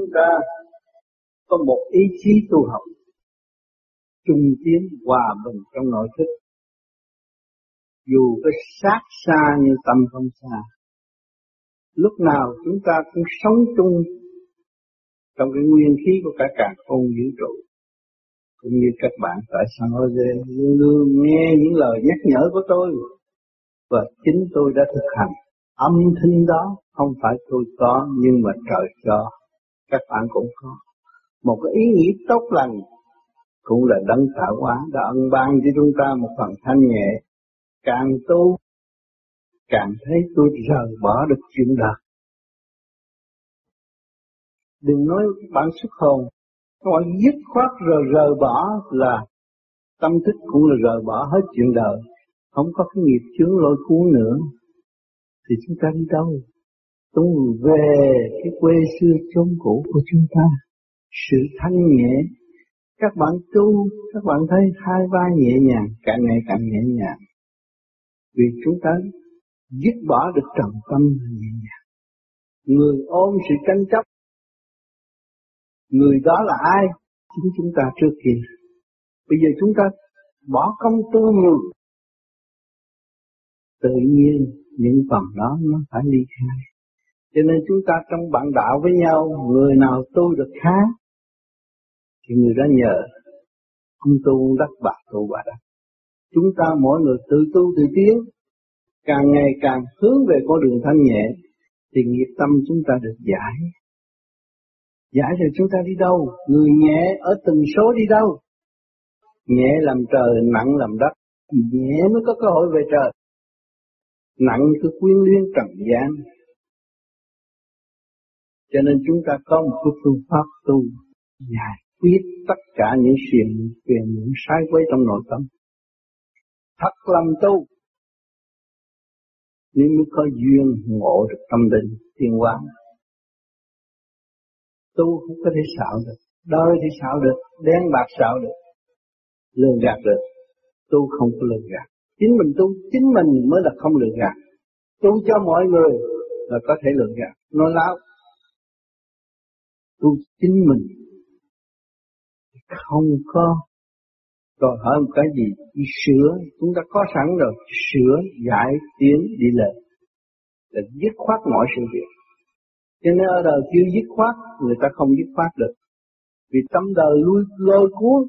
chúng ta có một ý chí tu học trung tiến hòa bình trong nội thức. Dù có sát xa như tâm không xa, lúc nào chúng ta cũng sống chung trong cái nguyên khí của cả cả không vũ trụ, cũng như các bạn tại San Jose. Luôn luôn nghe những lời nhắc nhở của tôi và chính tôi đã thực hành. Âm thanh đó không phải tôi có, nhưng mà trời cho các bạn cũng có một cái ý nghĩ tốt lành, cũng là đấng tạo hóa, đã ân ban cho chúng ta một phần thanh nhẹ. Càng tu, càng thấy tôi rời bỏ được chuyện đời. Đừng nói bạn xuất hồn các bạn dứt khoát rồi rời bỏ là tâm thức cũng là rời bỏ hết chuyện đời. Không có cái nghiệp chướng lôi cuốn nữa, thì chúng ta đi đâu? Tu về cái quê xưa chốn cũ của chúng ta, sự thanh nhẹ. Các bạn tu, các bạn thấy hai vai nhẹ nhàng, càng ngày càng nhẹ nhàng. Vì chúng ta dứt bỏ được trầm tâm nhẹ nhàng. Người ôm sự tranh chấp, người đó là ai? Chính chúng ta trước kia. Bây giờ chúng ta bỏ công tu nhiều. Tự nhiên, những phần đó nó phải ly khai cho nên chúng ta trong bạn đạo với nhau, người nào tu được khá thì người đó nhờ ông tu đắc bạc tu bà đắc chúng ta mỗi người tự tu tự tiến, càng ngày càng hướng về con đường thanh nhẹ, thì nghiệp tâm chúng ta được giải. Giải rồi chúng ta đi đâu? Người nhẹ ở từng số đi đâu? Nhẹ làm trời, nặng làm đất. Nhẹ mới có cơ hội về trời. Nặng cứ quyến luyến trần gian cho nên chúng ta có một cái phương pháp tu giải quyết tất cả những phiền phiền những sai quấy trong nội tâm. Thật lòng tu. Nếu mới có duyên ngộ được tâm định tiên hóa, tu không có thể xạo được. Đời thì xạo được. Đen bạc xạo được. Lường gạt được. Tu không có lường gạt. Chính mình tu, chính mình mới là không lường gạt. Tu cho mọi người là có thể lường gạt. Nói láo tu chính mình. Không có đòi hỏi một cái gì. Đi sửa, chúng ta có sẵn rồi. Sửa, giải, tiến, đi lên. Là dứt khoát mọi sự việc. Cho nên ở đời chưa dứt khoát, người ta không dứt khoát được. Vì tâm đời lui, lôi cuốn.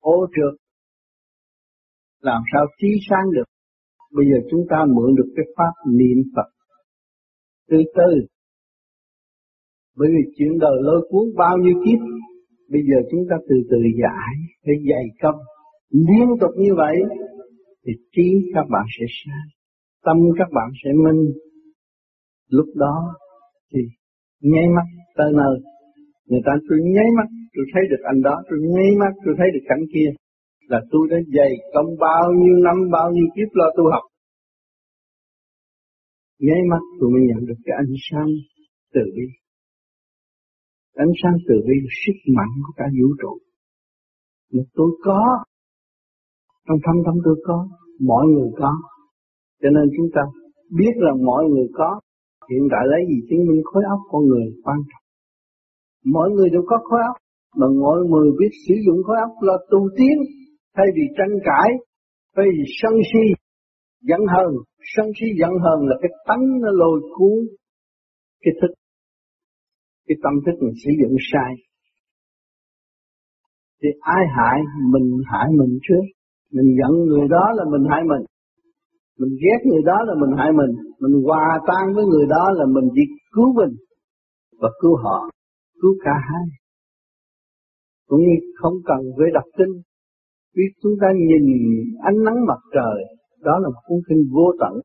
Ô trượt. Làm sao trí sáng được? Bây giờ chúng ta mượn được cái pháp niệm Phật. Từ từ bởi vì chuyện đời lôi cuốn bao nhiêu kiếp, bây giờ chúng ta từ từ giải phải dày công. Liên tục như vậy thì trí các bạn sẽ sáng, tâm các bạn sẽ minh. Lúc đó thì nháy mắt tới nơi người ta tôi nháy mắt, tôi thấy được anh đó, tôi nháy mắt, tôi thấy được cảnh kia. Là tôi đã dày công bao nhiêu năm, bao nhiêu kiếp lo tu học. Nháy mắt tôi mới nhận được cái ánh sáng từ bi ánh sáng từ bi, sức mạnh của cả vũ trụ. Mà tôi có, trong thâm tâm tôi có, mọi người có. Cho nên chúng ta biết là mọi người có, hiện tại lấy gì chứng minh khối óc con người quan trọng. Mọi người đều có khối óc, mà mọi người biết sử dụng khối óc là tu tiến, thay vì tranh cãi, thay vì sân si, giận hờn. Sân si giận hờn là cái tánh nó lôi cuốn, cái thức cái tâm thức mình sử dụng sai. Thì ai hại mình hại mình trước mình giận người đó là mình hại mình. Mình ghét người đó là mình hại mình. Mình hòa tan với người đó là mình chỉ cứu mình và cứu họ, cứu cả hai. Cũng như không cần với đọc kinh. Vì chúng ta nhìn ánh nắng mặt trời, đó là một cuốn kinh vô tận.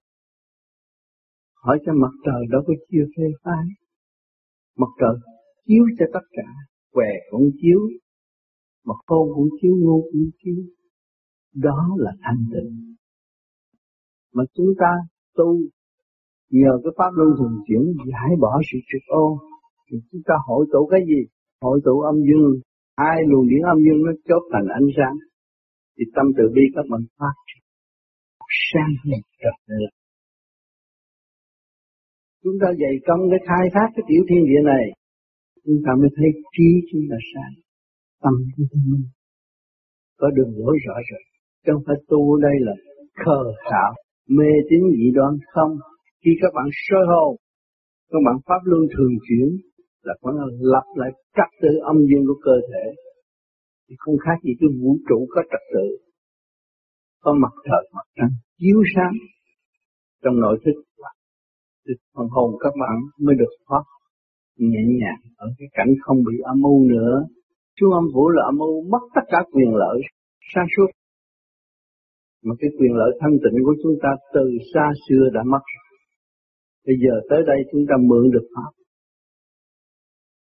Hỏi cho mặt trời đó có chia phê phái mặt trời chiếu cho tất cả. Què cũng chiếu, mà khôn cũng chiếu, ngu cũng chiếu. Đó là thanh tịnh. Mà chúng ta tu nhờ cái pháp luân thường chuyển, giải bỏ sự trực ô, thì chúng ta hội tụ cái gì? Hội tụ âm dương. Hai luồng điển âm dương nó chốt thành ánh sáng. Thì tâm từ bi các bạn phát triển. Sáng hơn trật tự chúng ta dày công để khai thác cái tiểu thiên địa này. Chúng ta mới thấy trí chúng ta sai tâm chúng ta minh có đường lối rõ rệt trong phải tu đây là khờ khạo, mê tín dị đoan không. Khi các bạn sơ hồn, các bạn pháp luân thường chuyển, là có lập lại trật tự âm dương của cơ thể. Thì không khác gì cái vũ trụ có trật tự. Có mặt trời, mặt trăng, chiếu sáng. Trong nội thức thì phần hồn các bạn mới được thoát. Nhẹ nhàng, ở cái cảnh không bị âm mưu nữa. Chú âm vũ là âm mưu mất tất cả quyền lợi sáng suốt. Mà cái quyền lợi thanh tịnh của chúng ta từ xa xưa đã mất. Bây giờ tới đây chúng ta mượn được pháp.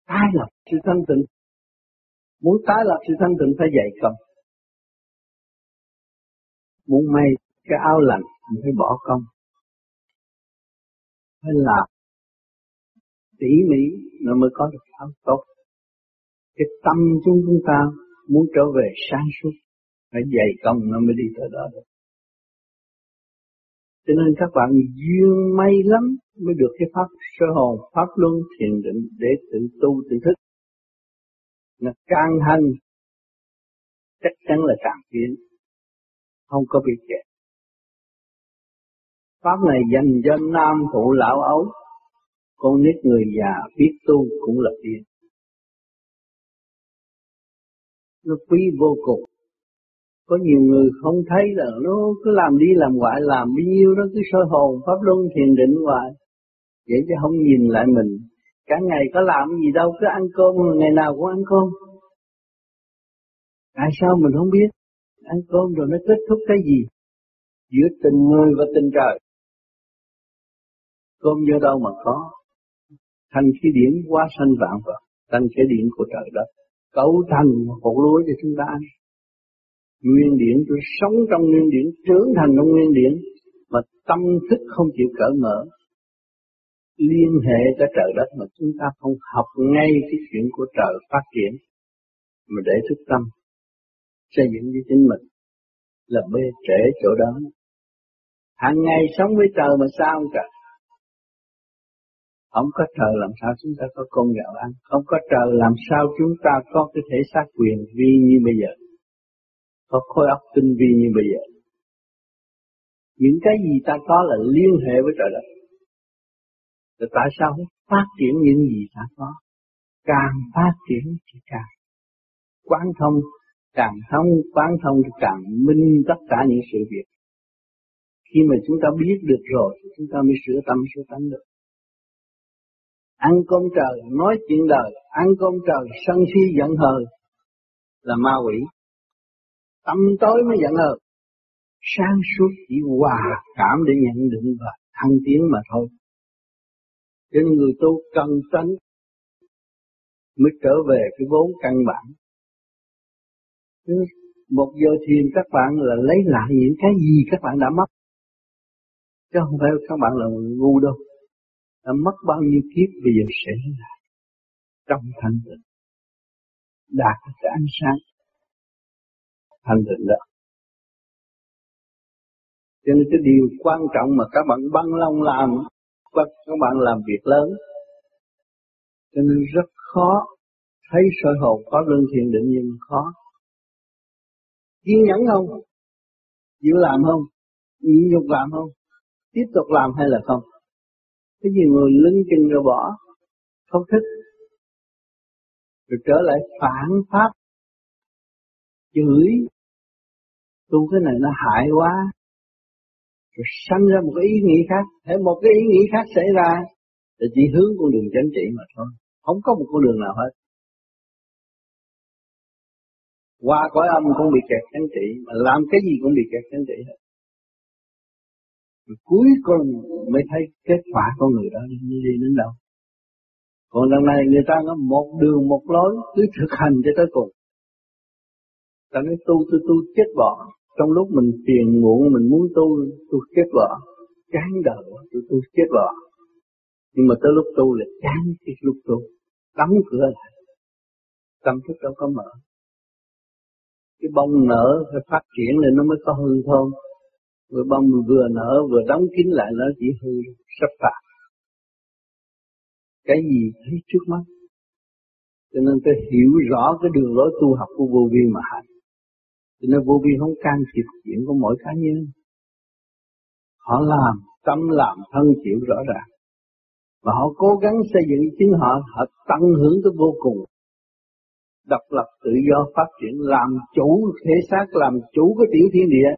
Tái lập sự thanh tịnh. Muốn tái lập sự thanh tịnh phải dạy công muốn may cái áo lạnh phải bỏ công phải làm tỉ mỉ nó mới có được áo tốt cái tâm chúng chúng ta muốn trở về sáng suốt phải dày công nó mới đi tới đó được cho nên các bạn duyên may lắm mới được cái pháp sơ hồn, pháp luân thiền định để tự tu tự thức. Nó càng hành chắc chắn là càng tiến, không có bị kẹt. Pháp này dành cho nam phụ lão ấu, con nít người già biết tu cũng là tiên. Nó quý vô cùng. Có nhiều người không thấy là nó cứ làm đi làm hoại, làm bao nhiêu nó cứ soi hồn, pháp luân thiền định hoài. Vậy chứ không nhìn lại mình. Cả ngày có làm gì đâu, cứ ăn cơm, ngày nào cũng ăn cơm. Tại sao mình không biết? Ăn cơm rồi nó kết thúc cái gì? Giữa tình người và tình trời. Cơm do đâu mà có? Thành khí điển quá sanh vạn vật, thành khí điển của trời đất. Cấu thành một hột lúa cho chúng ta ăn. Nguyên điển tôi sống trong nguyên điển, trưởng thành trong nguyên điển, mà tâm thức không chịu cởi mở, liên hệ tới trời đất mà chúng ta không học ngay cái chuyện của trời phát triển mà để thức tâm xây dựng với chính mình là bê trễ chỗ đó hàng ngày sống với trời mà sao không trời không có trời làm sao chúng ta có con gạo ăn không có trời làm sao chúng ta có cái thể xác quyền vi như bây giờ có khối óc tinh vi như bây giờ những cái gì ta có là liên hệ với trời đất rồi tại sao không phát triển những gì ta có? Càng phát triển thì càng quán thông, càng thông quán thông thì càng minh tất cả những sự việc. Khi mà chúng ta biết được rồi, chúng ta mới sửa tâm sửa tánh được. Ăn cơm trời, nói chuyện đời, ăn cơm trời, sân si giận hờn là ma quỷ. Tâm tối mới giận hờn. Sáng suốt chỉ hòa cảm để nhận định và thăng tiến mà thôi. Cho nên người tu cần tránh mới trở về cái vốn căn bản. Một giờ thiền các bạn là lấy lại những cái gì các bạn đã mất. Chứ không phải các bạn là ngu đâu. Đã mất bao nhiêu kiếp bây giờ sẽ lại. Trong thanh tịnh. Đạt cái ánh sáng. Thanh tịnh đó. Cho nên cái điều quan trọng mà các bạn băng lòng làm các bạn làm việc lớn, cho nên rất khó thấy soi hồn, có lương thiện định nhưng khó kiên nhẫn không chịu làm không nhịn nhục làm không tiếp tục làm hay là không cái gì người lưng chừng rồi bỏ? Không thích. Rồi trở lại phản pháp. Chửi. Tu cái này nó hại quá. Rồi sanh ra một cái ý nghĩ khác. Thế một cái ý nghĩ khác xảy ra, thì chỉ hướng con đường chánh trị mà thôi. Không có một con đường nào hết. Qua cõi âm cũng bị kẹt chánh trị, mà làm cái gì cũng bị kẹt chánh trị hết rồi cuối cùng mới thấy kết quả của người đó đi, đi đến đâu. Còn lần này người ta có một đường một lối cứ thực hành cho tới cùng. Ta nói tu tu tu chết bỏ trong lúc mình phiền muộn mình muốn tu tu chết bỏ. chán đời tu tu chết bỏ. nhưng mà tới lúc tu là chán cái lúc tu. Đóng cửa lại. Tâm thức đâu có mở. Cái bông nở phải phát triển lên nó mới có hư thôi vừa bông vừa nở, vừa đóng kín lại nó chỉ hư sắp phạt cái gì thấy trước mắt? Cho nên tôi hiểu rõ cái đường lối tu học của vô vi mà hành. Cho nên vô vi không can thiệp chuyện của mỗi cá nhân. Họ làm, tâm làm, thân chịu rõ ràng. Và họ cố gắng xây dựng chính họ họ tận hưởng tới vô cùng. Độc lập tự do phát triển, làm chủ thể xác, làm chủ cái tiểu thiên địa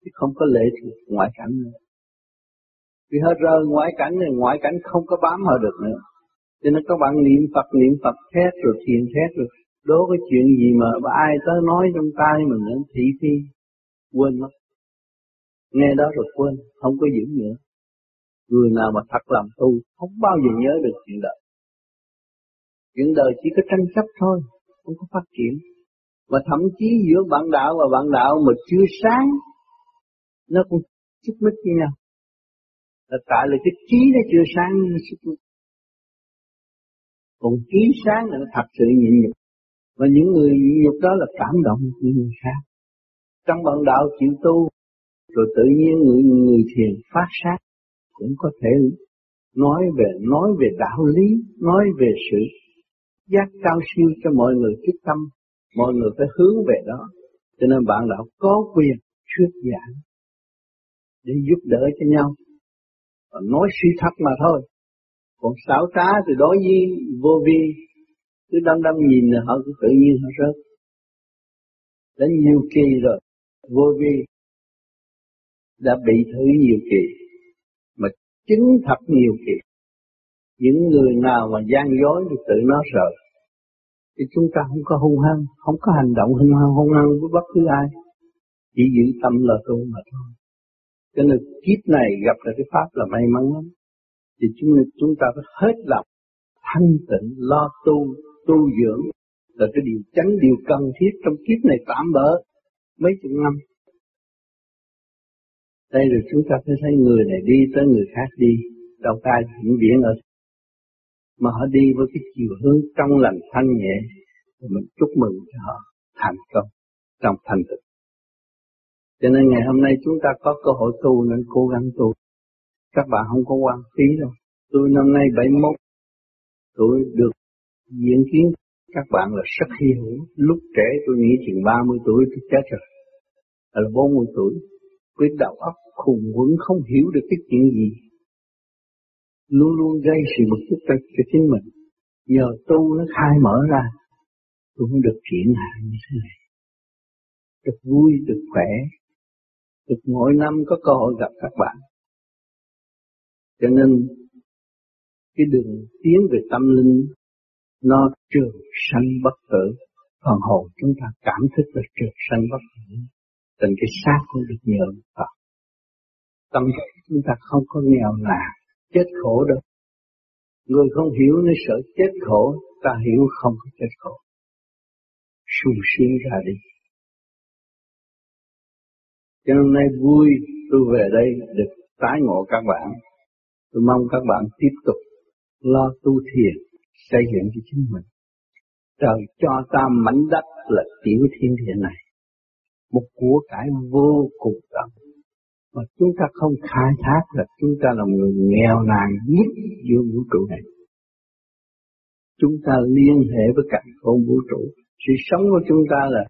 thì không có lệ thuộc ngoại cảnh nữa. Vì hết rời ngoại cảnh này, ngoại cảnh không có bám họ được nữa. Cho nên các bạn niệm Phật niệm Phật thét rồi, thiền thét rồi. Đố cái chuyện gì mà ai tới nói trong tai mình nữa, thị phi, quên mất. Nghe đó rồi quên, không có giữ nữa. Người nào mà thật làm tu, không bao giờ nhớ được chuyện đời. Chuyện đời chỉ có tranh chấp thôi, không có phát triển. Và thậm chí giữa bạn đạo và bạn đạo mà chưa sáng nó cũng xích mít với nhau. Là tại là cái trí nó chưa sáng nó xích mít còn trí sáng là nó thật sự nhịn nhục. Và những người nhịn nhục đó là cảm động những người khác. Trong bạn đạo chịu tu, rồi tự nhiên người người thiền phát sát, cũng có thể nói về nói về đạo lý, nói về sự giác cao siêu cho mọi người quyết tâm, mọi người phải hướng về đó. Cho nên bạn đạo có quyền thuyết giảng để giúp đỡ cho nhau. Và nói suy thật mà thôi. Còn xảo trá thì đối với vô vi, cứ đâm đâm nhìn là họ cứ tự nhiên họ rớt. Đã nhiều kỳ rồi, vô vi đã bị thử nhiều kỳ, mà chứng thật nhiều kỳ. Những người nào mà gian dối thì tự nó sợ. Thì chúng ta không có hung hăng, không có hành động hung hăng hung hăng với bất cứ ai. Chỉ giữ tâm là tu mà thôi cho nên kiếp này gặp được cái pháp là may mắn lắm. Thì chúng chúng ta phải hết lòng thanh tịnh, lo tu tu dưỡng là cái điều tránh điều cần thiết trong kiếp này tạm bỡ mấy chục năm. Đây rồi chúng ta phải thấy người này đi tới người khác đi, đâu ta vĩnh viễn ở. Mà họ đi với cái chiều hướng trong lành thanh nhẹ, thì mình chúc mừng cho họ thành công trong thành tựu cho nên ngày hôm nay chúng ta có cơ hội tu nên cố gắng tu. Các bạn không có quan phí đâu. Tôi năm nay 71 tôi được diễn kiến. Các bạn là rất hy hữu. Lúc trẻ tôi nghĩ chừng 30 tuổi tôi chết rồi. Là 40 tuổi. Với đầu óc khùng quẫn không hiểu được cái chuyện gì. Luôn luôn gây sự bực tức cho, cho chính mình. Nhờ tu nó khai mở ra. Tôi cũng được triển hạ như thế này. Được vui được khỏe được mỗi năm có cơ hội gặp các bạn. Cho nên, cái đường tiến về tâm linh, nó trường sanh bất tử. Phần hồn chúng ta cảm thức là trường sanh bất tử. Tình cái xác cũng được nhờ Phật. Tâm chúng ta không có nghèo nàn chết khổ đâu. Người không hiểu nó sợ chết khổ, ta hiểu không có chết khổ. Sung sướng ra đi cho nên nay vui, tôi về đây được tái ngộ các bạn. Tôi mong các bạn tiếp tục lo tu thiền, xây dựng cho chính mình. Trời cho ta mảnh đất là tiểu thiên địa này, một của cải vô cùng tận mà chúng ta không khai thác là chúng ta là người nghèo nàn nhất giữa vũ trụ này. Chúng ta liên hệ với cả không vũ trụ. Sự sống của chúng ta là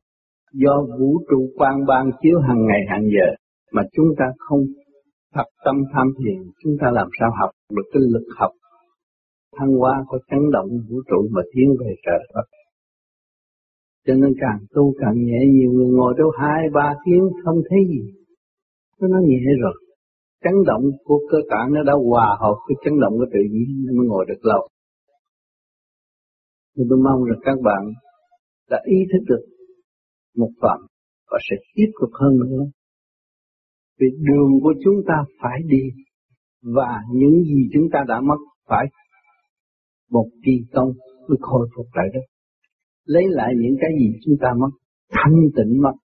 do vũ trụ quan ban chiếu hàng ngày hàng giờ mà chúng ta không thật tâm tham thiền, chúng ta làm sao học được cái lực học? Thăng hoa có chấn động vũ trụ mà tiến về trời Phật. Cho nên càng tu càng nhẹ, nhiều người ngồi đâu hai, ba tiếng không thấy gì. Nó nói nhẹ rồi. Chấn động của cơ tạng nó đã hòa hợp với chấn động của tự nhiên nó mới ngồi được lâu. Thì tôi mong rằng các bạn đã ý thức được một phần và sẽ tiếp tục hơn nữa. Vì đường của chúng ta phải đi và những gì chúng ta đã mất phải một kỳ công mới khôi phục lại đó. Lấy lại những cái gì chúng ta mất, thanh tịnh mất,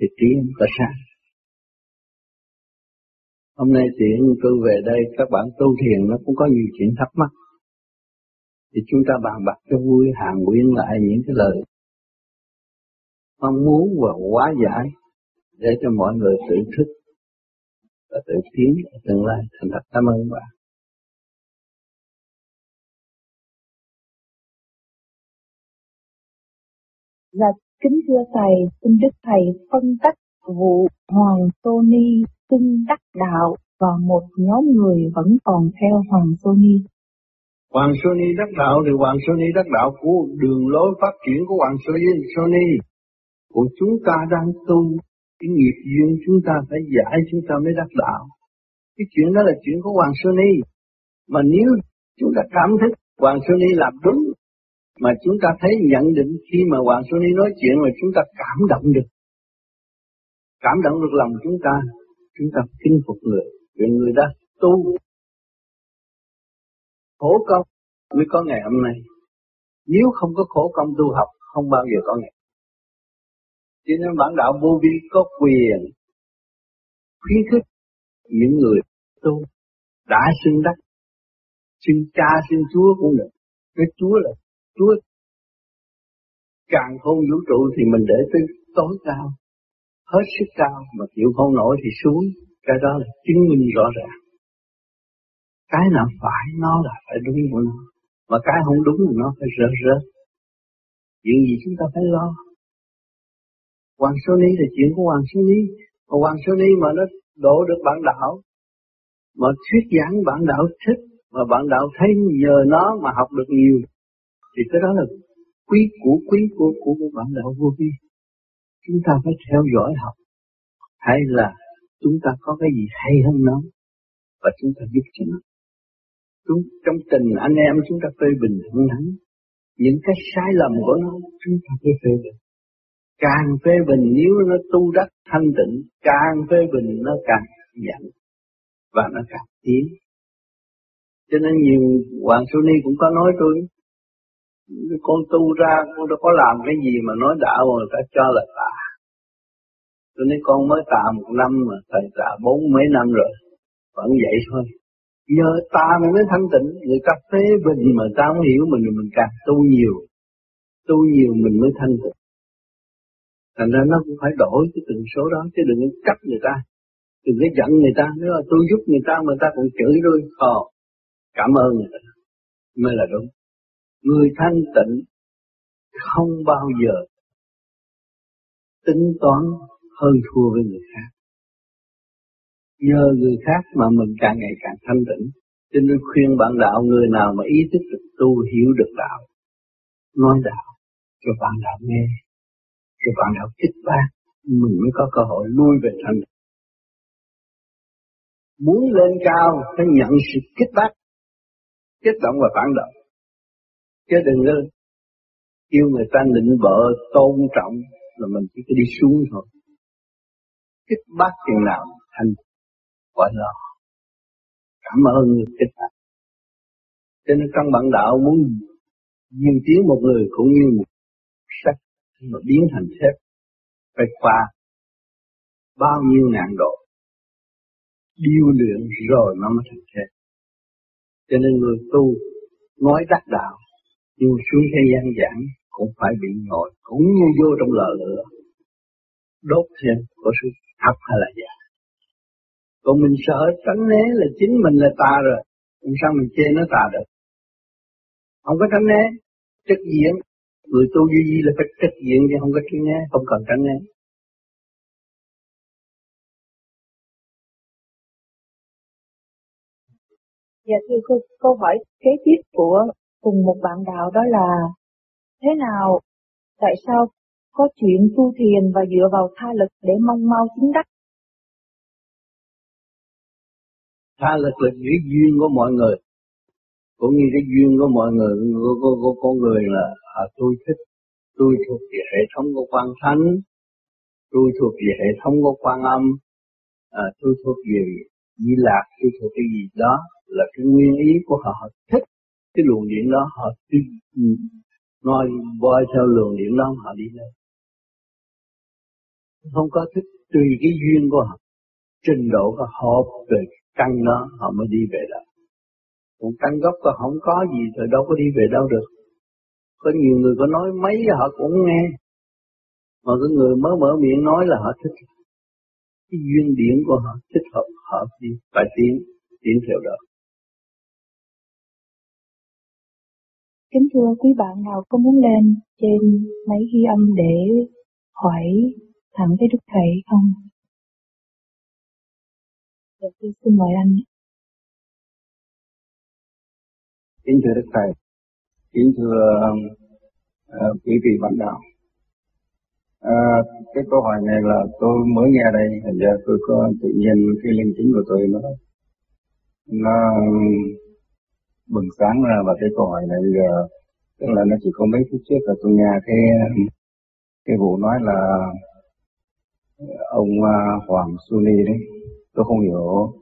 thì trí không ta sáng hôm nay tiện tôi về đây, các bạn tu thiền nó cũng có nhiều chuyện thắc mắc. Thì chúng ta bàn bạc cho vui hàng nguyên lại những cái lời mong muốn và hóa giải để cho mọi người tự thức và tự tiến ở tương lai thành thật cảm ơn bạn Dạ, kính thưa Thầy, xin Đức Thầy phân tách vụ Hoàng Tony xưng đắc đạo và một nhóm người vẫn còn theo Hoàng Tony. Hoàng Sony đắc đạo thì Hoàng Sony đắc đạo của đường lối phát triển của Hoàng Sony của Còn chúng ta đang tu, cái nghiệp duyên chúng ta phải giải chúng ta mới đắc đạo. Cái chuyện đó là chuyện của Hoàng Sơn Ni. Mà nếu chúng ta cảm thức Hoàng Sơn Ni làm đúng, mà chúng ta thấy nhận định khi mà Hoàng Sơn Ni nói chuyện mà chúng ta cảm động được. Cảm động được lòng chúng ta, chúng ta kinh phục người, vì người đã tu khổ công mới có ngày hôm nay. Nếu không có khổ công tu học, không bao giờ có ngày. Cho nên bản đạo vô vi có quyền khuyến khích những người tu đã xưng đắc, xưng cha xưng chúa cũng được. Cái chúa là chúa. Càng không vũ trụ thì mình để tới tối cao, hết sức cao mà chịu không nổi thì xuống. Cái đó là chứng minh rõ ràng. Cái nào phải nó là phải đúng của nó. Mà cái không đúng thì nó phải rớt rớt. Chuyện gì chúng ta phải lo? Hoàng Số Ni là chuyện của Hoàng Số Ni. Mà Hoàng Số Ni mà nó đổ được bản đạo mà thuyết giảng bản đạo thích mà bản đạo thấy nhờ nó mà học được nhiều thì cái đó là quý của quý của của, của bản đạo vô vi. Chúng ta phải theo dõi học hay là chúng ta có cái gì hay hơn nó và chúng ta giúp cho nó. Chúng trong tình anh em chúng ta phê bình thẳng thắn những cái sai lầm của nó chúng ta phải phê bình càng phê bình nếu nó tu đắc thanh tịnh càng phê bình nó càng giận và nó càng tiến cho nên nhiều hoàng su ni cũng có nói tôi con tu ra con đâu có làm cái gì mà nói đạo mà người ta cho là tà tôi nói con mới tà một năm mà thầy tà bốn mấy năm rồi vẫn vậy thôi Nhờ ta mình mới thanh tịnh, người ta phê bình mà ta không hiểu mình rồi mình càng tu nhiều. Tu nhiều mình mới thanh tịnh. Thành ra nó cũng phải đổi cái tần số đó, chứ đừng có người ta. Đừng có giận người ta, nếu mà tôi giúp người ta mà người ta còn chửi tôi, ờ, cảm ơn người ta. Mới là đúng. Người thanh tịnh không bao giờ tính toán hơn thua với người khác nhờ người khác mà mình càng ngày càng thanh tịnh. Cho nên khuyên bạn đạo người nào mà ý thức được tu hiểu được đạo, nói đạo cho bạn đạo nghe, cho bạn đạo kích bác, mình mới có cơ hội lui về thành. Muốn lên cao phải nhận sự kích bác, kích động và phản động. Chứ đừng có kêu người ta nịnh bợ tôn trọng là mình chỉ có đi xuống thôi. Kích bác chừng nào thành gọi là cảm ơn người kích bác Cho nên trong bản đạo muốn diêu tiến một người cũng như một sách mà biến thành thép, phải qua bao nhiêu ngàn độ. Điêu luyện rồi nó mới thành thép. Cho nên người tu nói đắc đạo, nhưng xuống thế gian giảng cũng phải bị ngồi cũng như vô trong lò lửa. Đốt thêm có sự thật hay là giả còn mình sợ tránh né là chính mình là tà rồi. Làm sao mình chê nó tà được? Không có tránh né trực diện người tu duy duy là phải trực diện chứ không có tránh né không cần tránh né Dạ thưa cô, câu hỏi kế tiếp của cùng một bạn đạo đó là thế nào, tại sao có chuyện tu thiền và dựa vào tha lực để mong mau chứng đắc? Tha lực là cái duyên của mọi người cũng như cái duyên của mọi người của, của, của con người là à, tôi thích tôi thuộc về hệ thống của quan thánh tôi thuộc về hệ thống của quan âm à, tôi thuộc về di lạc tôi thuộc cái gì đó là cái nguyên ý của họ, họ thích cái luồng điện đó họ tin nói voi theo luồng điện đó họ đi lên. Không có thích tùy cái duyên của họ trình độ của họ về căn đó họ mới đi về đó còn căn gốc có không có gì rồi đâu có đi về đâu được có nhiều người có nói mấy họ cũng nghe mà cái người mới mở miệng nói là họ thích cái duyên điển của họ thích hợp họ đi phải tiến tiến theo đó Kính thưa quý bạn nào có muốn lên trên máy ghi âm để hỏi thẳng với Đức Thầy không? Được, xin mời anh. Kính thưa Đức Thầy, kính thưa uh, quý vị bạn đạo. à, cái câu hỏi này là tôi mới nghe đây, giờ tôi có tự nhiên cái linh tính của tôi nó nó bừng sáng ra và cái câu hỏi này bây giờ tức là nó chỉ có mấy phút trước là tôi nghe cái cái vụ nói là ông ờ, Hoàng Suni đấy tôi không hiểu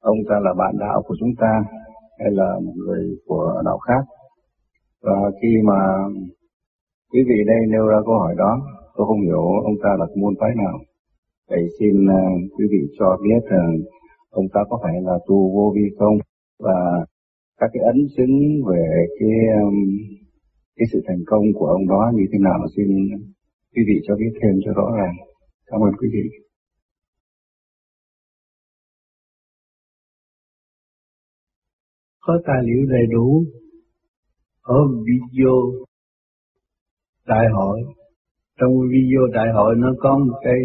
ông ta là bạn đạo của chúng ta hay là một người của đạo khác. Và khi mà quý vị đây nêu ra câu hỏi đó tôi không hiểu ông ta là môn phái nào. Vậy xin uh, quý vị cho biết rằng uh, ông ta có phải là tu vô vi không? Và các cái ấn chứng về cái um, cái sự thành công của ông đó như thế nào xin quý vị cho biết thêm cho rõ ràng. Cảm ơn quý vị. Có tài liệu đầy đủ ở video đại hội trong video đại hội nó có một cái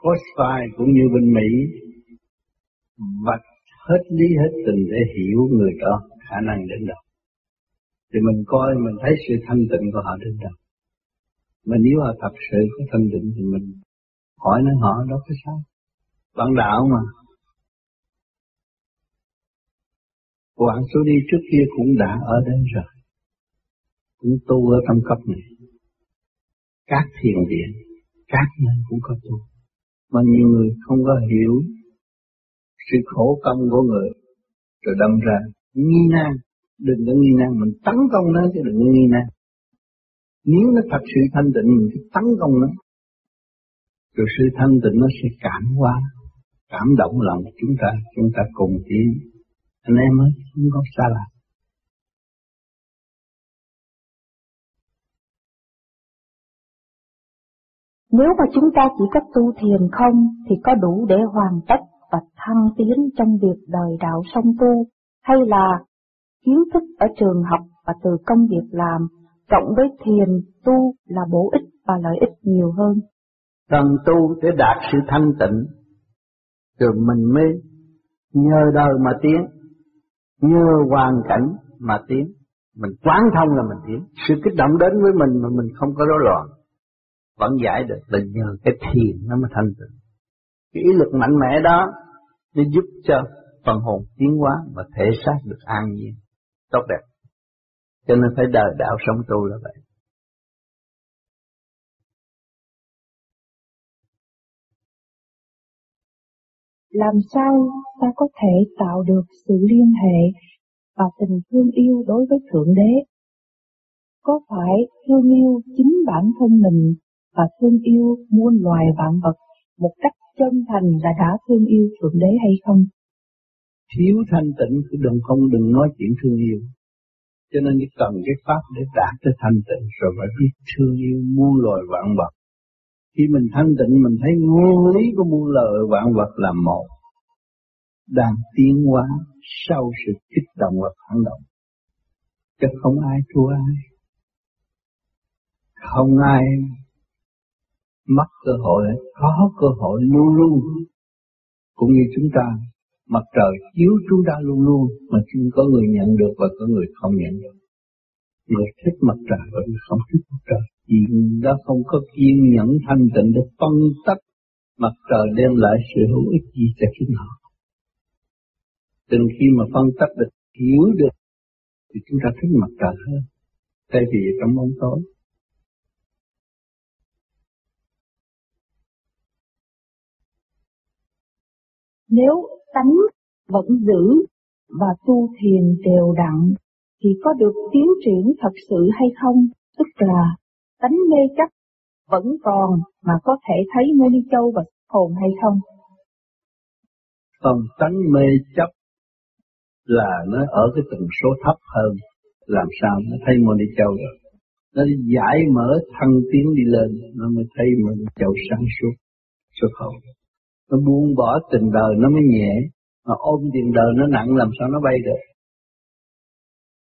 crossfire cũng như bên Mỹ, vạch hết lý hết tình để hiểu người đó, khả năng đến đâu. Thì mình coi, mình thấy sự thanh tịnh của họ đến đâu. Mà nếu họ thật sự có thanh tịnh thì mình hỏi nó, họ đó có sao. Bạn đạo mà. Quảng số đi trước kia cũng đã ở đây rồi. Cũng tu ở trong cấp này. Các thiền viện, các nơi cũng có tu. Mà nhiều người không có hiểu sự khổ công của người rồi đâm ra nghi nan đừng có nghi nan mình tấn công nó chứ đừng có nghi nan nếu nó thật sự thanh tịnh mình phải tấn công nó rồi sự thanh tịnh nó sẽ cảm hóa cảm động lòng chúng ta chúng ta cùng tiến anh em ơi không có xa lạ Nếu mà chúng ta chỉ có tu thiền không thì có đủ để hoàn tất và thăng tiến trong việc đời đạo song tu, hay là kiến thức ở trường học và từ công việc làm, cộng với thiền tu là bổ ích và lợi ích nhiều hơn. Cần tu để đạt sự thanh tịnh, rồi mình mới nhờ đời mà tiến, nhờ hoàn cảnh mà tiến. Mình quán thông là mình tiến. Sự kích động đến với mình mà mình không có rối loạn. Vẫn giải được là nhờ cái thiền nó mới thanh tịnh. Cái ý lực mạnh mẽ đó nó giúp cho phần hồn tiến hóa và thể xác được an nhiên, tốt đẹp. Cho nên phải đời đạo sống tu là vậy. Làm sao ta có thể tạo được sự liên hệ và tình thương yêu đối với Thượng Đế? Có phải thương yêu chính bản thân mình và thương yêu muôn loài vạn vật một cách chân thành là đã thương yêu Thượng Đế hay không? Thiếu thanh tịnh thì đừng không đừng nói chuyện thương yêu. Cho nên cần cái pháp để đạt tới thanh tịnh rồi phải biết thương yêu muôn loài vạn vật. Khi mình thanh tịnh mình thấy nguyên lý của muôn lời vạn vật là một. Đang tiến hóa sau sự kích động và phản động. Chứ không ai thua ai. Không ai mất cơ hội, có cơ hội luôn luôn. Cũng như chúng ta, mặt trời chiếu chúng ta luôn luôn, mà chỉ có người nhận được và có người không nhận được. Người thích mặt trời và người không thích mặt trời. Vì đó không có kiên nhẫn thanh tịnh để phân tích mặt trời đem lại sự hữu ích gì cho chính họ. Từng khi mà phân tích được, hiểu được, thì chúng ta thích mặt trời hơn, thay vì trong bóng tối. Nếu tánh vẫn giữ và tu thiền đều đặn thì có được tiến triển thật sự hay không? Tức là tánh mê chấp vẫn còn mà có thể thấy nơi đi châu và hồn hay không? Còn tánh mê chấp là nó ở cái tần số thấp hơn, làm sao nó thấy mô đi châu được. Nó giải mở thăng tiến đi lên, nó mới thấy mô đi châu sáng suốt, xuất hồn nó buông bỏ tình đời nó mới nhẹ mà ôm tiền đời nó nặng làm sao nó bay được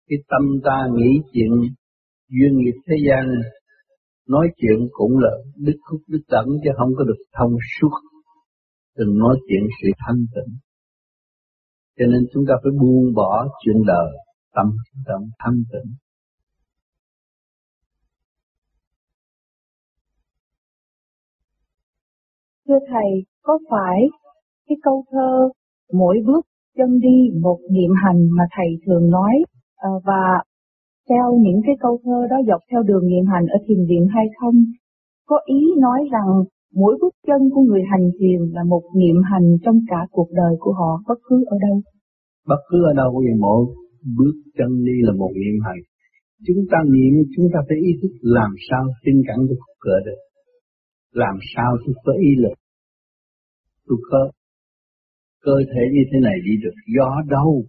cái tâm ta nghĩ chuyện duyên nghiệp thế gian nói chuyện cũng là đứt khúc đứt tận chứ không có được thông suốt. Đừng nói chuyện sự thanh tịnh. Cho nên chúng ta phải buông bỏ chuyện đời tâm chúng ta thanh tịnh. Thưa Thầy, có phải cái câu thơ mỗi bước chân đi một niệm hành mà Thầy thường nói à, và theo những cái câu thơ đó dọc theo đường niệm hành ở thiền viện hay không? Có ý nói rằng mỗi bước chân của người hành thiền là một niệm hành trong cả cuộc đời của họ, bất cứ ở đâu. Bất cứ ở đâu thì mỗi bước chân đi là một niệm hành. Chúng ta niệm chúng ta phải ý thức làm sao tinh cẩn được cuộc đời được. Làm sao tôi có ý lực. Tôi có cơ thể như thế này đi được do đâu?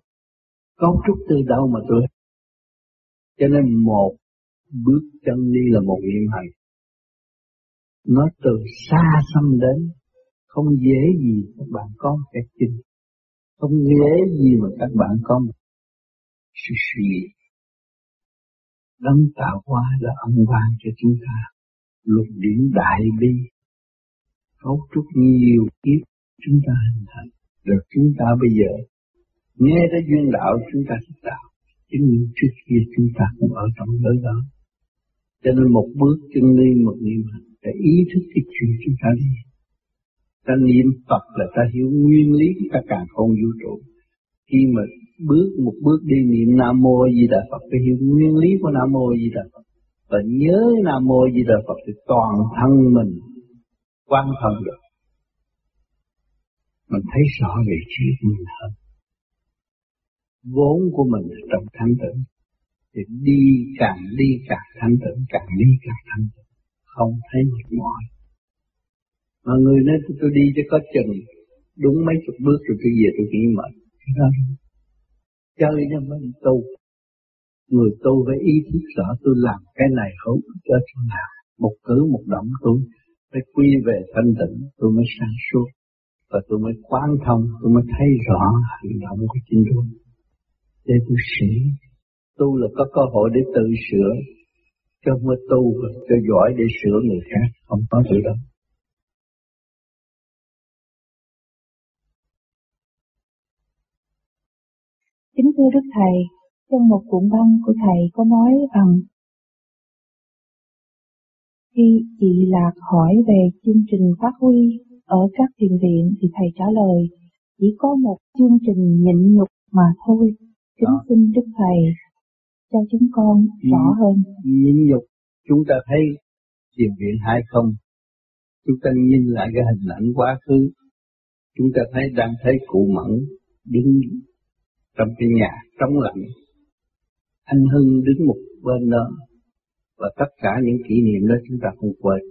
Cấu trúc từ đâu mà tôi cho nên một bước chân đi là một niệm hành. Nó từ xa xăm đến, không dễ gì các bạn có cái chinh. Không dễ gì mà các bạn có một sự suy Đấng tạo hóa đã ân ban cho chúng ta luật điển đại bi cấu trúc nhiều kiếp chúng ta hình thành được chúng ta bây giờ nghe tới duyên đạo chúng ta thích tạo chứng minh trước kia chúng ta cũng ở trong giới đó. Cho nên một bước chân đi, một niệm hành, để ý thức cái chuyện chúng ta đi. Ta niệm Phật là ta hiểu nguyên lý của cả càng không vũ trụ. Khi mà bước, một bước đi niệm Nam Mô Di Đà Phật phải hiểu nguyên lý của Nam Mô Di Đà Phật. Và nhớ Nam Mô Di Đà Phật thì toàn thân mình quan thân được. Mình thấy rõ về trí mình hơn vốn của mình trong thanh tịnh thì đi càng đi càng thanh tịnh càng đi càng thanh tịnh không thấy mệt mỏi. Mà người nói tôi, tôi đi cho có chừng đúng mấy chục bước rồi tôi về tôi nghĩ mệt. Chơi cho mình tu. Người tu phải ý thức rõ tôi làm cái này hữu cho chỗ nào. Một cử một động tôi phải quy về thanh tịnh tôi mới sáng suốt. Và tôi mới quán thông tôi mới thấy rõ hành động của chính tôi để tôi sửa. Tu là có cơ hội để tự sửa, cho mới tu cho giỏi để sửa người khác, không có gì đâu. Kính thưa Đức Thầy, trong một cuộn băng của Thầy có nói rằng khi chị Lạc hỏi về chương trình phát huy ở các thiền viện thì Thầy trả lời chỉ có một chương trình nhịn nhục mà thôi. Kính xin Đức Thầy cho chúng con rõ hơn. Nhịn nhục, chúng ta thấy thiền viện hay không? Chúng ta nhìn lại cái hình ảnh quá khứ. Chúng ta thấy đang thấy cụ mẫn đứng trong cái nhà trống lạnh. Anh Hưng đứng một bên đó. Và tất cả những kỷ niệm đó chúng ta không quên.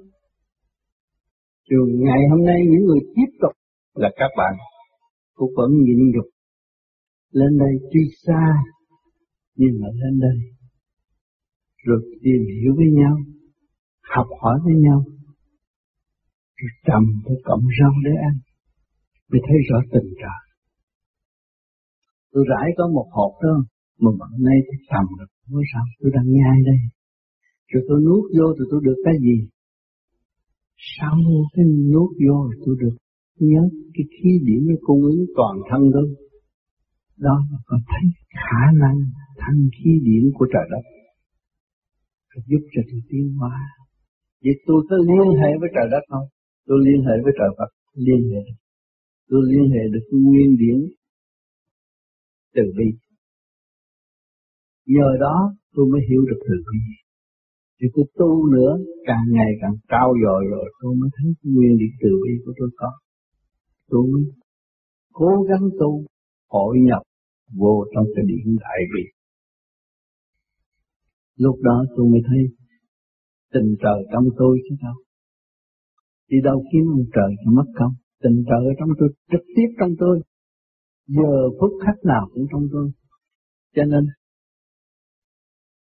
Trường ngày hôm nay những người tiếp tục là các bạn cũng vẫn nhịn nhục lên đây tuy xa, nhưng mà lên đây. Rồi tìm hiểu với nhau, học hỏi với nhau. Rồi trầm cái cộng rau để ăn, mới thấy rõ tình trời tôi rải có một hộp đó, mà bữa nay tôi trầm được. Nói sao? Tôi đang nhai đây. Rồi tôi nuốt vô thì tôi được cái gì? Sau cái nuốt vô thì tôi được nhớ cái khí điểm nó cung ứng toàn thân tôi đó là con thấy khả năng thanh khí điển của trời đất. Giúp cho tôi tiến hóa. Vậy tôi có liên hệ với trời đất không? Tôi liên hệ với trời Phật. Liên hệ. Tôi liên hệ được nguyên điển từ bi. Nhờ đó tôi mới hiểu được từ bi. Thì tôi tu nữa, càng ngày càng cao dồi rồi, tôi mới thấy nguyên điển từ bi của tôi có. Tôi mới cố gắng tu, hội nhập vô trong cái điện đại bi. Lúc đó tôi mới thấy tình trời trong tôi chứ đâu. Đi đâu kiếm ông trời cho mất công. Tình trời ở trong tôi, trực tiếp trong tôi. Giờ phút khắc nào cũng trong tôi. Cho nên,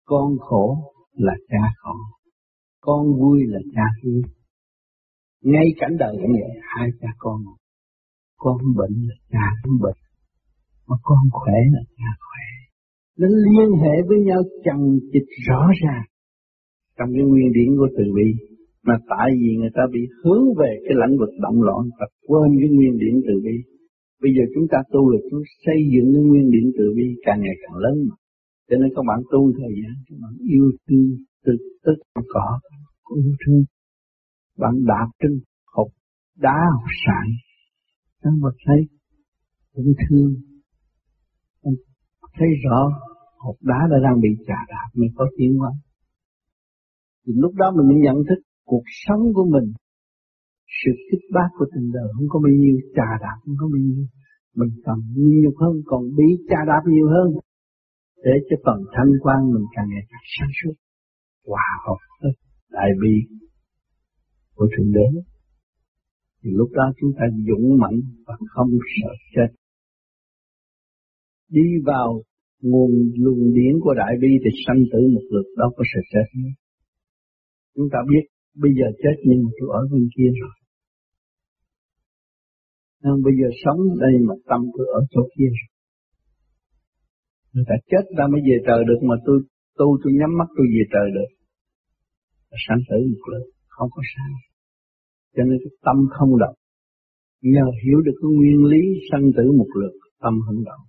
con khổ là cha khổ. Con vui là cha vui. Ngay cảnh đời cũng vậy, hai cha con. Con bệnh là cha cũng bệnh mà con khỏe là cha khỏe. Nó liên hệ với nhau chằng chịch rõ ràng. Trong cái nguyên điển của từ bi, mà tại vì người ta bị hướng về cái lãnh vực động loạn và quên cái nguyên điển từ bi. Bây giờ chúng ta tu là chúng xây dựng cái nguyên điển từ bi càng ngày càng lớn mà. Cho nên các bạn tu thời gian, các bạn yêu thương từ tức cỏ yêu thương. Bạn đạp trên hộp đá hộp sạn các bạn thấy cũng thương thấy rõ hộp đá đã đang bị trà đạp mới có tiến hóa thì lúc đó mình mới nhận thức cuộc sống của mình, sự kích bác của tình đời không có bao nhiêu trà đạp không có bao nhiêu. Mình cần nhiều hơn, còn bị trà đạp nhiều hơn. Để cho phần thanh quan mình càng ngày càng sáng suốt. Hòa hợp với đại bi của thượng đế. Thì lúc đó chúng ta dũng mạnh và không sợ chết đi vào nguồn luồng điển của đại bi thì sanh tử một lượt, đó có sự chết nữa. Chúng ta biết bây giờ chết nhưng mà tôi ở bên kia rồi. Nên bây giờ sống đây mà tâm tôi ở chỗ kia rồi. Người ta chết ta mới về trời được mà tôi tu, tôi nhắm mắt tôi về trời được. Sanh tử một lượt, không có sao. Cho nên cái tâm không động. Nhờ hiểu được cái nguyên lý sanh tử một lượt, tâm không động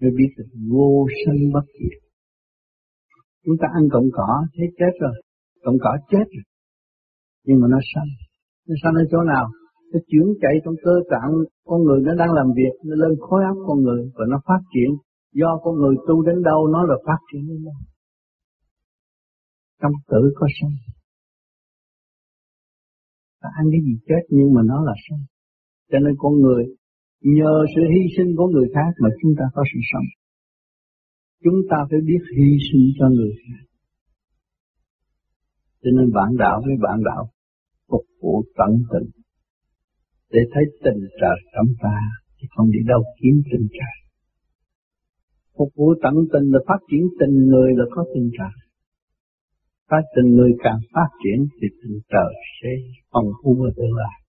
mới biết được vô sanh bất diệt. Chúng ta ăn cọng cỏ, thấy chết rồi. Cọng cỏ chết rồi. Nhưng mà nó sanh. Nó sanh ở chỗ nào? Nó chuyển chạy trong cơ tạng con người nó đang làm việc, nó lên khối óc con người và nó phát triển. Do con người tu đến đâu, nó là phát triển đến đâu trong tử có sanh. Ta ăn cái gì chết, nhưng mà nó là sanh. Cho nên con người nhờ sự hy sinh của người khác mà chúng ta có sự sống. Chúng ta phải biết hy sinh cho người khác. Cho nên bạn đạo với bạn đạo phục vụ tận tình. Để thấy tình trời trong ta thì không đi đâu kiếm tình trời. Phục vụ tận tình là phát triển tình người là có tình trời. Phát tình người càng phát triển thì tình trời sẽ phong phú ở tương lai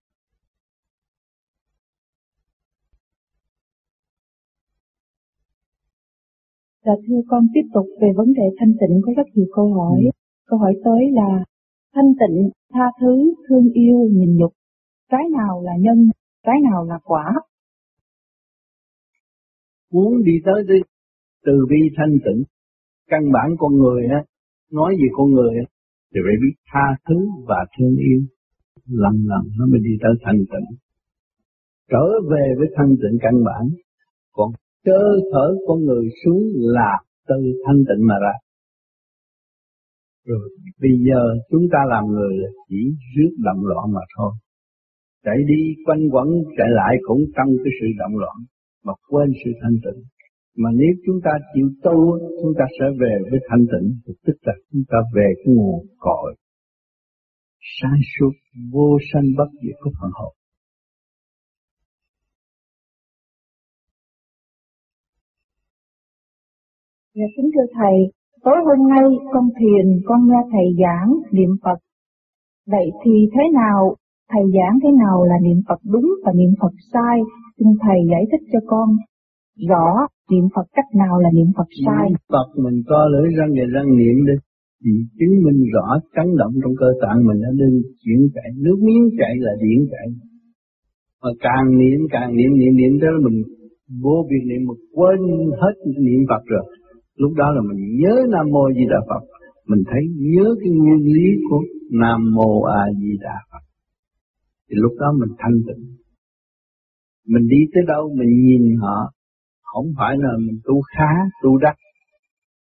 Dạ thưa con tiếp tục về vấn đề thanh tịnh có rất nhiều câu hỏi. Ừ. Câu hỏi tới là thanh tịnh, tha thứ, thương yêu, nhìn nhục. Cái nào là nhân, cái nào là quả? Muốn đi tới đi, từ bi thanh tịnh, căn bản con người á, nói về con người á, thì phải biết tha thứ và thương yêu. Lần lần nó mới đi tới thanh tịnh. Trở về với thanh tịnh căn bản, còn cơ thở con người xuống là từ thanh tịnh mà ra. Rồi bây giờ chúng ta làm người là chỉ rước động loạn mà thôi. Chạy đi quanh quẩn chạy lại cũng trong cái sự động loạn mà quên sự thanh tịnh. Mà nếu chúng ta chịu tu, chúng ta sẽ về với thanh tịnh, thì tức là chúng ta về cái nguồn cội sáng suốt vô sanh bất diệt của phần hồn. Dạ kính thưa Thầy, tối hôm nay con thiền, con nghe Thầy giảng niệm Phật. Vậy thì thế nào, Thầy giảng thế nào là niệm Phật đúng và niệm Phật sai? Xin Thầy giải thích cho con rõ niệm Phật cách nào là niệm Phật sai. Niệm Phật mình co lưỡi răng và răng niệm đi. Thì chứng minh rõ chấn động trong cơ tạng mình đã nên chuyển chạy, nước miếng chạy là điện chạy. Mà càng niệm càng niệm niệm niệm tới mình vô biệt niệm một quên hết niệm Phật rồi lúc đó là mình nhớ Nam Mô Di Đà Phật. Mình thấy nhớ cái nguyên lý của Nam Mô A Di Đà Phật. Thì lúc đó mình thanh tịnh. Mình đi tới đâu mình nhìn họ. Không phải là mình tu khá, tu đắc,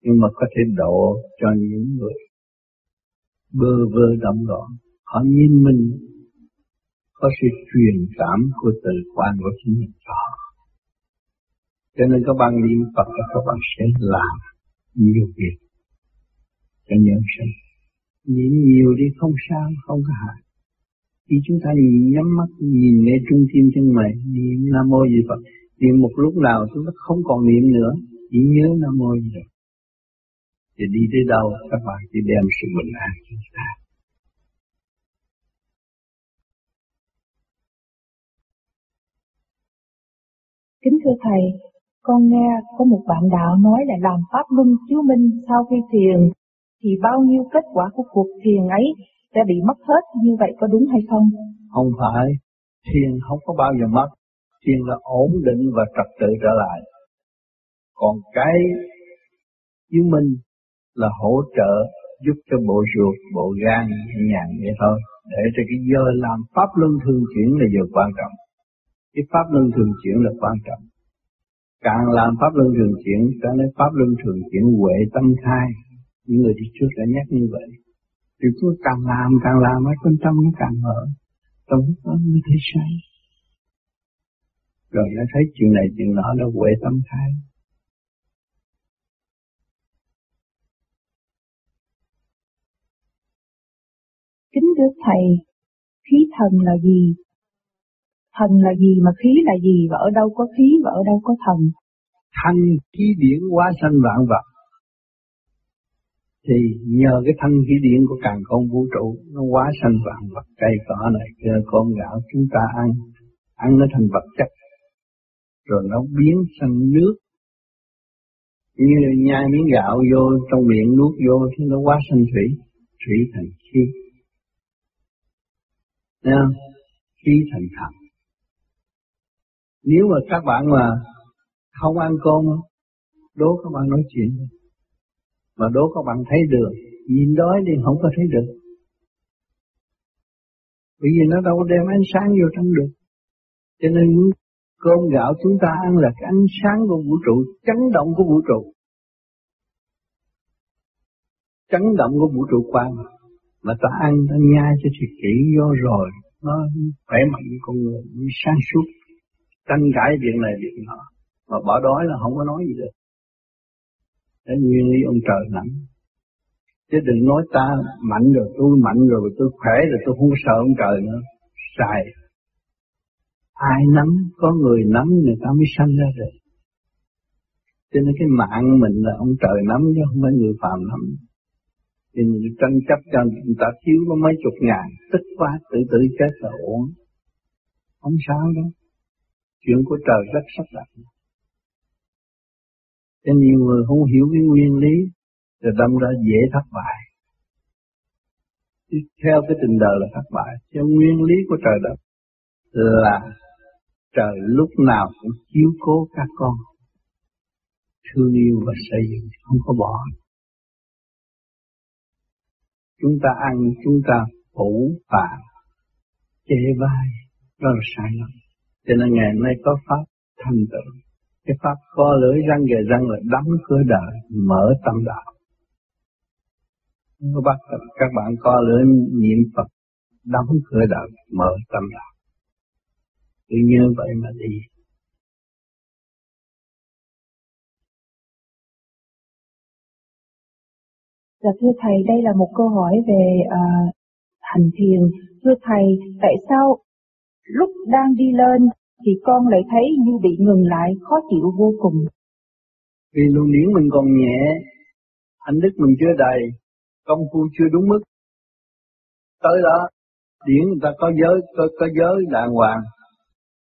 nhưng mà có thể độ cho những người bơ vơ động loạn họ nhìn mình, có sự truyền cảm của tự quan của chính mình. Cho họ cho nên các bạn niệm Phật là các bạn sẽ làm nhiều việc cho nhân sinh. Niệm nhiều đi không sao, không có hại. Khi chúng ta nhìn nhắm mắt, nhìn nghe trung tim chân mày, niệm Nam Mô Di Phật, niệm một lúc nào chúng ta không còn niệm nữa, chỉ nhớ Nam Mô Di Phật. Thì đi tới đâu các bạn chỉ đem sự bình an cho chúng ta. Kính thưa Thầy, con nghe có một bạn đạo nói là làm pháp luân chiếu minh sau khi thiền thì bao nhiêu kết quả của cuộc thiền ấy sẽ bị mất hết, như vậy có đúng hay không? Không phải, thiền không có bao giờ mất, thiền là ổn định và trật tự trở lại. Còn cái chiếu minh là hỗ trợ giúp cho bộ ruột, bộ gan nhẹ nhàng vậy thôi. Để cho cái giờ làm pháp luân thường chuyển là giờ quan trọng. Cái pháp luân thường chuyển là quan trọng. Càng làm pháp luân thường chuyển, cho nên pháp luân thường chuyển huệ tâm khai. Những người đi trước đã nhắc như vậy. Thì cứ càng làm, càng làm, mấy con tâm nó càng mở. Tâm nó đó mới thấy sai. Rồi nó thấy chuyện này chuyện nọ nó huệ tâm khai. Kính đức Thầy, khí thần là gì? Thần là gì mà khí là gì và ở đâu có khí và ở đâu có thần? Thanh khí điển hóa sanh vạn vật. Thì nhờ cái thanh khí điển của càng không vũ trụ nó hóa sanh vạn vật. Cây cỏ này kia con gạo chúng ta ăn ăn nó thành vật chất. Rồi nó biến thành nước. Như nhai miếng gạo vô trong miệng nuốt vô thì nó hóa sanh thủy thủy thành khí. Nha, khí thành thần nếu mà các bạn mà không ăn cơm, đố các bạn nói chuyện. Mà đố các bạn thấy được, nhìn đói thì không có thấy được. Bởi vì nó đâu có đem ánh sáng vô trong được. Cho nên cơm gạo chúng ta ăn là cái ánh sáng của vũ trụ, chấn động của vũ trụ. Chấn động của vũ trụ quan mà ta ăn, ta nhai cho thiệt kỹ, vô rồi, nó khỏe mạnh, con người sáng suốt tranh cãi việc này, việc nọ. Mà bỏ đói là không có nói gì được. Đến nguyên lý ông trời nắm chứ đừng nói ta mạnh rồi, tôi mạnh rồi tôi khỏe rồi, tôi không sợ ông trời nữa. Sai ai nắm, có người nắm, người ta mới sanh ra rồi. Cho nên cái mạng mình là ông trời nắm, chứ không phải người phàm nắm. Thì mình tranh chấp cho người ta thiếu có mấy chục ngàn, tức quá, tự tử chết là ổn không sao đâu chuyện của trời rất sắp đặt cho nhiều người không hiểu cái nguyên lý, rồi đâm ra dễ thất bại. Tiếp theo cái tình đời là thất bại. Theo nguyên lý của trời đất là trời lúc nào cũng chiếu cố các con, thương yêu và xây dựng, không có bỏ. Chúng ta ăn, chúng ta phủ và chê vai đó là sai lầm cho nên ngày nay có pháp thanh tịnh cái pháp co lưỡi răng về răng là đóng cửa đời mở tâm đạo. Có bắt các bạn co lưỡi niệm Phật đóng cửa đời mở tâm đạo. Cứ như vậy mà đi. Dạ thưa Thầy, đây là một câu hỏi về uh, hành thiền. Thưa Thầy, tại sao lúc đang đi lên thì con lại thấy như bị ngừng lại, khó chịu vô cùng? Vì luồng điển mình còn nhẹ, anh đức mình chưa đầy, công phu chưa đúng mức. Tới đó, điển người ta có giới, có, có giới đàng hoàng,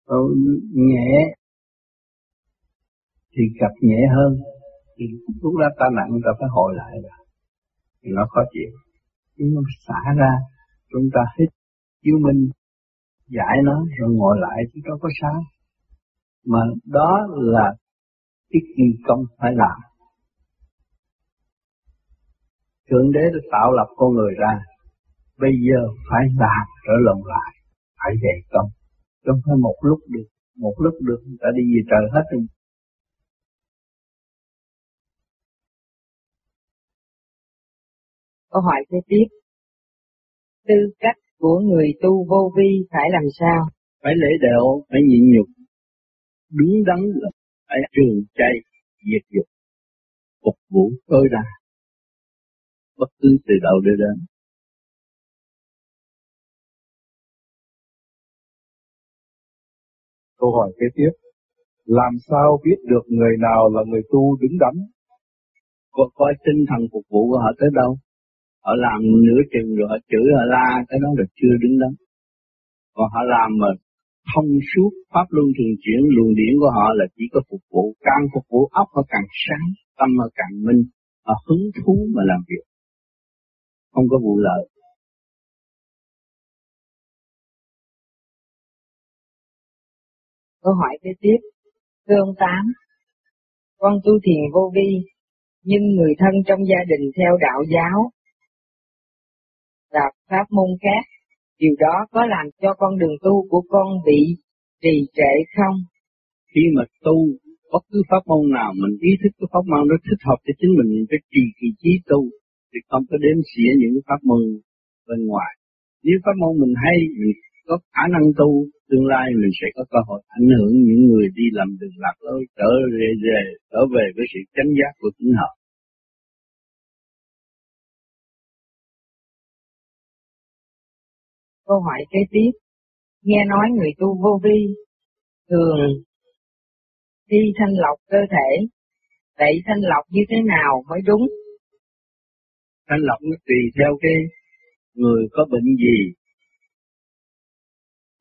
ừ, nhẹ thì gặp nhẹ hơn. Thì lúc đó ta nặng ta phải hồi lại rồi. Thì nó khó chịu. Chúng nó xả ra chúng ta hít chiếu minh giải nó rồi ngồi lại chứ đâu có sao. Mà đó là cái kỳ công phải làm. Thượng đế đã tạo lập con người ra. Bây giờ phải làm trở lòng lại, phải dạy công. Không phải một lúc được, một lúc được người ta đi về trời hết rồi. Câu hỏi kế tiếp. Tư cách của người tu vô vi phải làm sao? Phải lễ độ, phải nhịn nhục. Đúng đắn là phải trường chay, diệt dục. Phục vụ tối đa. Bất cứ từ đầu đến đến. Câu hỏi kế tiếp. Làm sao biết được người nào là người tu đứng đắn? Có coi tinh thần phục vụ của họ tới đâu? Họ làm nửa chừng rồi họ chửi họ la cái đó là chưa đứng đắn còn họ làm mà thông suốt pháp luân thường chuyển luồng điển của họ là chỉ có phục vụ càng phục vụ óc họ càng sáng tâm họ càng minh họ hứng thú mà làm việc không có vụ lợi Câu hỏi kế tiếp. Thưa ông Tám, con tu thiền vô vi, nhưng người thân trong gia đình theo đạo giáo, đạp pháp môn khác, điều đó có làm cho con đường tu của con bị trì trệ không? Khi mà tu bất cứ pháp môn nào mình ý thức cái pháp môn đó thích hợp cho chính mình, mình phải trì kỳ trí tu, thì không có đếm xỉa những pháp môn bên ngoài. Nếu pháp môn mình hay, mình có khả năng tu, tương lai mình sẽ có cơ hội ảnh hưởng những người đi làm đường lạc lối trở về, về trở về với sự chánh giác của chính họ. Câu hỏi kế tiếp. Nghe nói người tu vô vi thường thi thanh lọc cơ thể. Vậy thanh lọc như thế nào mới đúng? Thanh lọc nó tùy theo cái người có bệnh gì,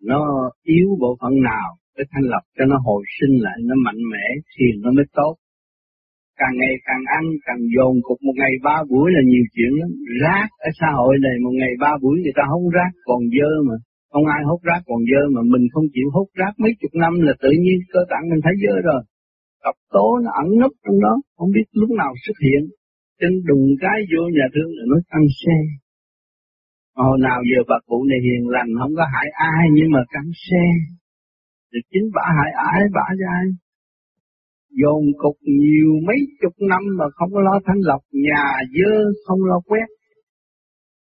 nó yếu bộ phận nào, cái thanh lọc cho nó hồi sinh lại, nó mạnh mẽ, thì nó mới tốt. Càng ngày càng ăn, càng dồn cục một ngày ba buổi là nhiều chuyện lắm. Rác ở xã hội này một ngày ba buổi người ta hút rác còn dơ mà. Không ai hút rác còn dơ mà mình không chịu hút rác mấy chục năm là tự nhiên cơ tạng mình thấy dơ rồi. Độc tố nó ẩn nấp trong đó, không biết lúc nào xuất hiện. Trên đùng cái vô nhà thương là nó tăng xe, Hồi nào giờ bà cụ này hiền lành không có hại ai nhưng mà cắn xe. Thì chính bà hại ai bà cho ai. Dồn cục nhiều mấy chục năm mà không có lo thanh lọc nhà dơ không lo quét.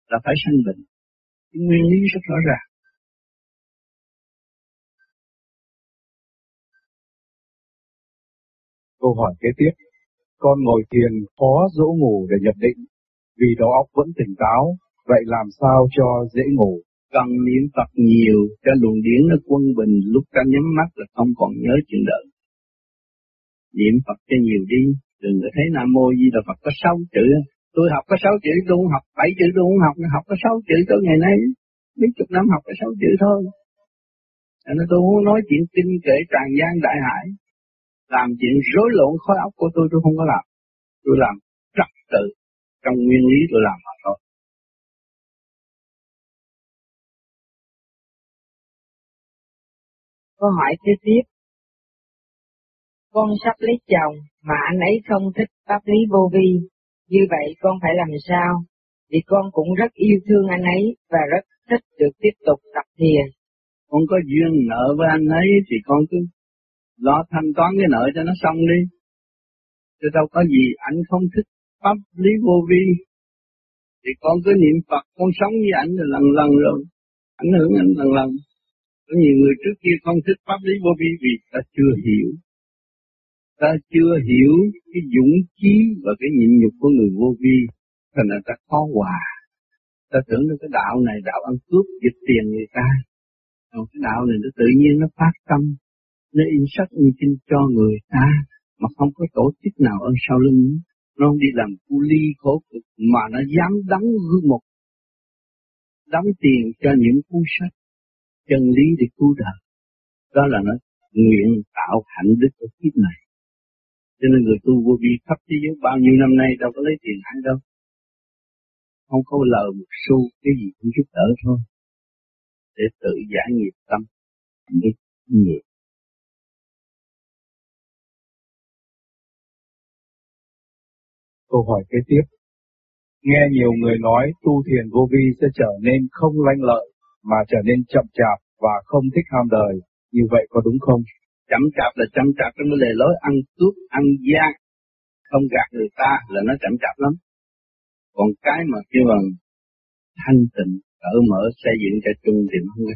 Là phải sanh bệnh. Nguyên lý rất rõ ràng. Câu hỏi kế tiếp. Con ngồi thiền khó dỗ ngủ để nhập định, vì đầu óc vẫn tỉnh táo Vậy làm sao cho dễ ngủ? Cần niệm Phật nhiều cho luồng điển nó quân bình, lúc ta nhắm mắt là không còn nhớ chuyện đời. Niệm Phật cho nhiều đi, đừng có thấy Nam Mô Di Đà Phật có sáu chữ. Tôi học có sáu chữ, tôi không học bảy chữ, tôi không học, học có sáu chữ tới ngày nay. Mấy chục năm học có sáu chữ thôi. Nên tôi muốn nói chuyện kinh kể tràn gian đại hải. Làm chuyện rối loạn khói óc của tôi, tôi không có làm. Tôi làm trật tự. Trong nguyên lý tôi làm mà thôi. Câu hỏi kế tiếp. Con sắp lấy chồng mà anh ấy không thích pháp lý vô vi, như vậy con phải làm sao? Vì con cũng rất yêu thương anh ấy và rất thích được tiếp tục tập thiền. Con có duyên nợ với anh ấy thì con cứ lo thanh toán cái nợ cho nó xong đi. Chứ đâu có gì anh không thích pháp lý vô vi. Thì con cứ niệm Phật, con sống với ảnh là lần lần rồi. Ảnh hưởng anh lần lần. Có nhiều người trước kia không thích pháp lý vô vi vì ta chưa hiểu. Ta chưa hiểu cái dũng chí và cái nhịn nhục của người vô vi. Thành là ta khó hòa. Ta tưởng là cái đạo này, đạo ăn cướp, giật tiền người ta. Còn cái đạo này nó tự nhiên nó phát tâm. Nó in sách, in kinh cho người ta. Mà không có tổ chức nào ở sau lưng. Nó không đi làm cu ly khổ cực, mà nó dám đóng gương một đóng tiền cho những cuốn sách, chân lý để cứu đời. Đó là nó nguyện tạo hạnh đức ở kiếp này. Cho nên người tu vô vi khắp thế giới bao nhiêu năm nay đâu có lấy tiền ai đâu. Không có lời một xu, cái gì cũng giúp đỡ thôi. Để tự giải nghiệp tâm, biết nghiệp. Câu hỏi kế tiếp. Nghe nhiều người nói tu thiền vô vi sẽ trở nên không lanh lợi, mà trở nên chậm chạp và không thích ham đời. Như vậy có đúng không? Chậm chạp là chậm chạp trong cái lề lối ăn cướp, ăn gian, không gạt người ta là nó chậm chạp lắm. Còn cái mà kêu bằng thanh tịnh, cởi mở xây dựng cho chung thì nó không